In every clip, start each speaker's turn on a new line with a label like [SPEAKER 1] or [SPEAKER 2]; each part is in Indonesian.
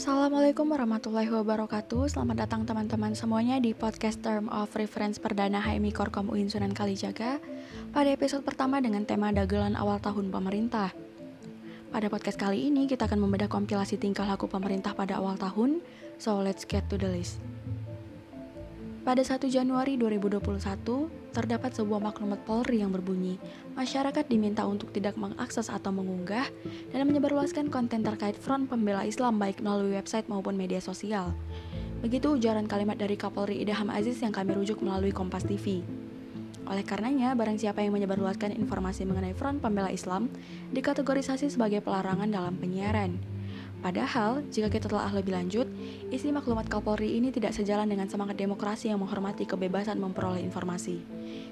[SPEAKER 1] Assalamualaikum warahmatullahi wabarakatuh. Selamat datang teman-teman semuanya di podcast Term of Reference Perdana HMI Korkom UIN Sunan Kalijaga Pada episode pertama dengan tema dagelan awal tahun pemerintah. Pada podcast kali ini kita akan membedah kompilasi tingkah laku pemerintah pada awal tahun. So let's get to the list pada 1 Januari 2021, terdapat sebuah maklumat Polri yang berbunyi, masyarakat diminta untuk tidak mengakses atau mengunggah dan menyebarluaskan konten terkait Front Pembela Islam baik melalui website maupun media sosial. Begitu ujaran kalimat dari Kapolri Idham Aziz yang kami rujuk melalui Kompas TV. Oleh karenanya, barang siapa yang menyebarluaskan informasi mengenai Front Pembela Islam dikategorisasi sebagai pelarangan dalam penyiaran. Padahal, jika kita telah lebih lanjut, isi maklumat Kapolri ini tidak sejalan dengan semangat demokrasi yang menghormati kebebasan memperoleh informasi.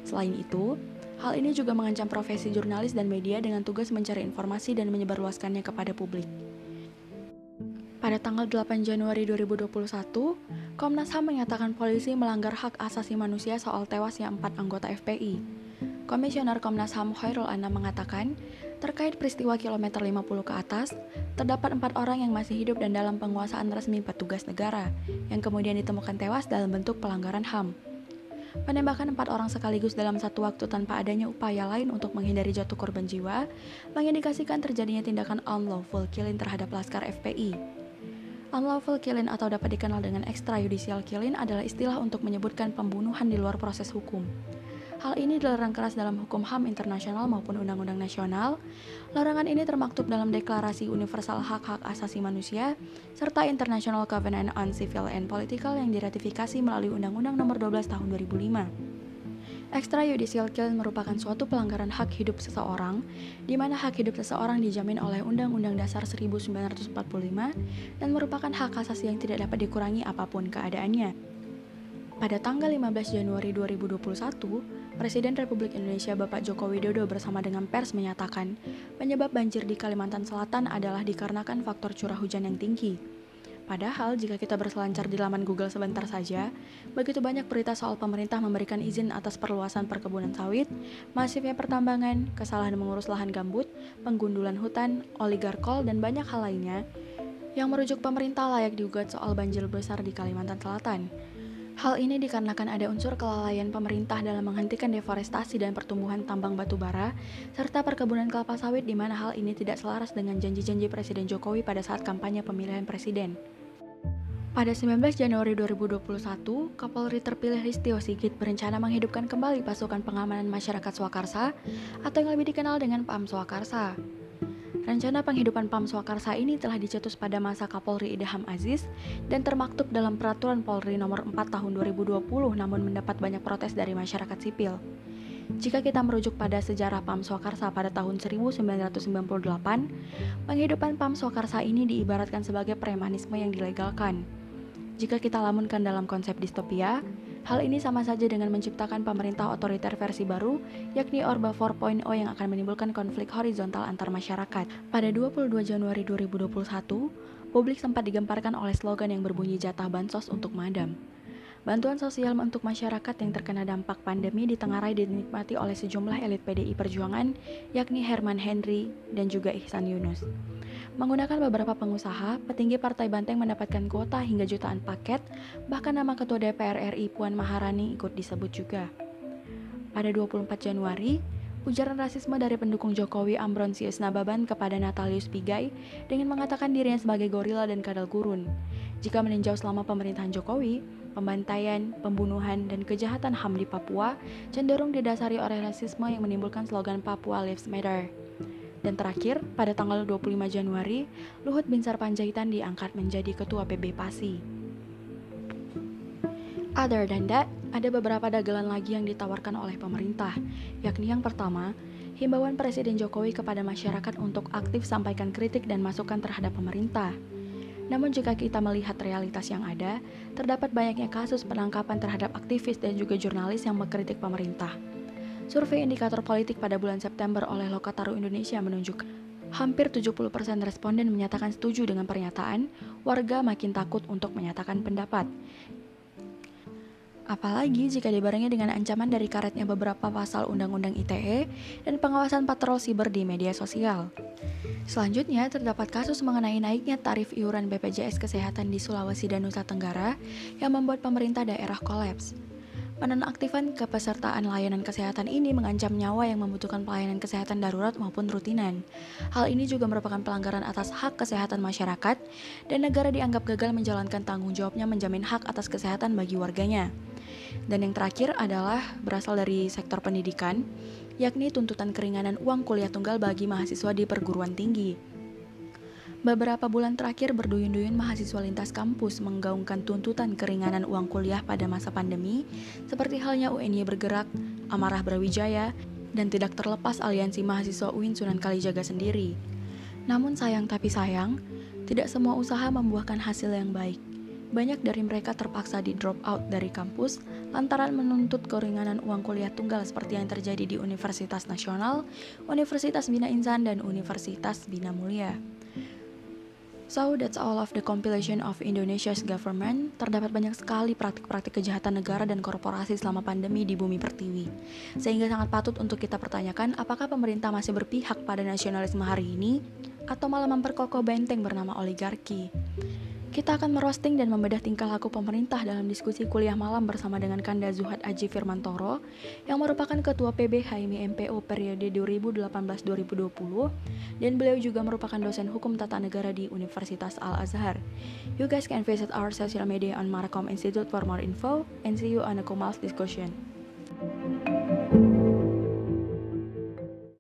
[SPEAKER 1] Selain itu, hal ini juga mengancam profesi jurnalis dan media dengan tugas mencari informasi dan menyebarluaskannya kepada publik. Pada tanggal 8 Januari 2021, Komnas HAM menyatakan polisi melanggar hak asasi manusia soal tewasnya empat anggota FPI. Komisioner Komnas HAM Khairul Anam mengatakan, Terkait peristiwa kilometer 50 ke atas, terdapat empat orang yang masih hidup dan dalam penguasaan resmi petugas negara, yang kemudian ditemukan tewas dalam bentuk pelanggaran HAM. Penembakan empat orang sekaligus dalam satu waktu tanpa adanya upaya lain untuk menghindari jatuh korban jiwa, mengindikasikan terjadinya tindakan unlawful killing terhadap laskar FPI. Unlawful killing atau dapat dikenal dengan extrajudicial killing adalah istilah untuk menyebutkan pembunuhan di luar proses hukum. Hal ini dilarang keras dalam hukum HAM internasional maupun undang-undang nasional. Larangan ini termaktub dalam Deklarasi Universal Hak-Hak Asasi Manusia serta International Covenant on Civil and Political yang diratifikasi melalui Undang-Undang Nomor 12 Tahun 2005. Extrajudicial killing merupakan suatu pelanggaran hak hidup seseorang, di mana hak hidup seseorang dijamin oleh Undang-Undang Dasar 1945 dan merupakan hak asasi yang tidak dapat dikurangi apa pun keadaannya. Pada tanggal 15 Januari 2021, Presiden Republik Indonesia Bapak Joko Widodo bersama dengan pers menyatakan penyebab banjir di Kalimantan Selatan adalah dikarenakan faktor curah hujan yang tinggi. Padahal jika kita berselancar di laman Google sebentar saja, begitu banyak berita soal pemerintah memberikan izin atas perluasan perkebunan sawit, masifnya pertambangan, kesalahan mengurus lahan gambut, penggundulan hutan, oligarkol, dan banyak hal lainnya yang merujuk pemerintah layak diugat soal banjir besar di Kalimantan Selatan. Hal ini dikarenakan ada unsur kelalaian pemerintah dalam menghentikan deforestasi dan pertumbuhan tambang batu bara, serta perkebunan kelapa sawit di mana hal ini tidak selaras dengan janji-janji Presiden Jokowi pada saat kampanye pemilihan presiden. Pada 19 Januari 2021, Kapolri terpilih Listio Sigit berencana menghidupkan kembali pasukan pengamanan masyarakat Swakarsa atau yang lebih dikenal dengan PAM Swakarsa. Rencana penghidupan PAM Swakarsa ini telah dicetus pada masa Kapolri Idham Aziz dan termaktub dalam Peraturan Polri Nomor 4 Tahun 2020 namun mendapat banyak protes dari masyarakat sipil. Jika kita merujuk pada sejarah PAM Swakarsa pada tahun 1998, penghidupan PAM Swakarsa ini diibaratkan sebagai premanisme yang dilegalkan. Jika kita lamunkan dalam konsep distopia, Hal ini sama saja dengan menciptakan pemerintah otoriter versi baru, yakni Orba 4.0 yang akan menimbulkan konflik horizontal antar masyarakat. Pada 22 Januari 2021, publik sempat digemparkan oleh slogan yang berbunyi jatah bansos untuk madam. Bantuan sosial untuk masyarakat yang terkena dampak pandemi di Tengarai dinikmati oleh sejumlah elit PDI Perjuangan, yakni Herman Henry dan juga Ihsan Yunus. Menggunakan beberapa pengusaha, petinggi Partai Banteng mendapatkan kuota hingga jutaan paket, bahkan nama Ketua DPR RI Puan Maharani ikut disebut juga. Pada 24 Januari, ujaran rasisme dari pendukung Jokowi Ambronsius Nababan kepada Natalius Pigai dengan mengatakan dirinya sebagai gorila dan kadal gurun. Jika meninjau selama pemerintahan Jokowi, pembantaian, pembunuhan, dan kejahatan HAM di Papua cenderung didasari oleh rasisme yang menimbulkan slogan Papua Lives Matter. Dan terakhir, pada tanggal 25 Januari, Luhut Binsar Panjaitan diangkat menjadi Ketua PB PASI. Other than that, ada beberapa dagelan lagi yang ditawarkan oleh pemerintah, yakni yang pertama, himbauan Presiden Jokowi kepada masyarakat untuk aktif sampaikan kritik dan masukan terhadap pemerintah. Namun jika kita melihat realitas yang ada, terdapat banyaknya kasus penangkapan terhadap aktivis dan juga jurnalis yang mengkritik pemerintah. Survei indikator politik pada bulan September oleh Lokataru Indonesia menunjukkan hampir 70% responden menyatakan setuju dengan pernyataan, warga makin takut untuk menyatakan pendapat. Apalagi jika dibarengi dengan ancaman dari karetnya beberapa pasal Undang-Undang ITE dan pengawasan patrol siber di media sosial. Selanjutnya, terdapat kasus mengenai naiknya tarif iuran BPJS Kesehatan di Sulawesi dan Nusa Tenggara yang membuat pemerintah daerah kolaps. Penonaktifan kepesertaan layanan kesehatan ini mengancam nyawa yang membutuhkan pelayanan kesehatan darurat maupun rutinan. Hal ini juga merupakan pelanggaran atas hak kesehatan masyarakat, dan negara dianggap gagal menjalankan tanggung jawabnya menjamin hak atas kesehatan bagi warganya. Dan yang terakhir adalah berasal dari sektor pendidikan, yakni tuntutan keringanan uang kuliah tunggal bagi mahasiswa di perguruan tinggi. Beberapa bulan terakhir berduyun-duyun mahasiswa lintas kampus menggaungkan tuntutan keringanan uang kuliah pada masa pandemi, seperti halnya UNY bergerak, Amarah Brawijaya, dan tidak terlepas aliansi mahasiswa UIN Sunan Kalijaga sendiri. Namun sayang tapi sayang, tidak semua usaha membuahkan hasil yang baik. Banyak dari mereka terpaksa di drop out dari kampus lantaran menuntut keringanan uang kuliah tunggal seperti yang terjadi di Universitas Nasional, Universitas Bina Insan, dan Universitas Bina Mulia. So that's all of the compilation of Indonesia's government. Terdapat banyak sekali praktik-praktik kejahatan negara dan korporasi selama pandemi di bumi pertiwi. Sehingga sangat patut untuk kita pertanyakan apakah pemerintah masih berpihak pada nasionalisme hari ini atau malah memperkokoh benteng bernama oligarki. Kita akan merosting dan membedah tingkah laku pemerintah dalam diskusi kuliah malam bersama dengan Kanda Zuhad Aji Firmantoro yang merupakan Ketua PB HMI MPO periode 2018-2020 dan beliau juga merupakan dosen hukum tata negara di Universitas Al-Azhar. You guys can visit our social media on Markom Institute for more info and see you on a Kumal's discussion.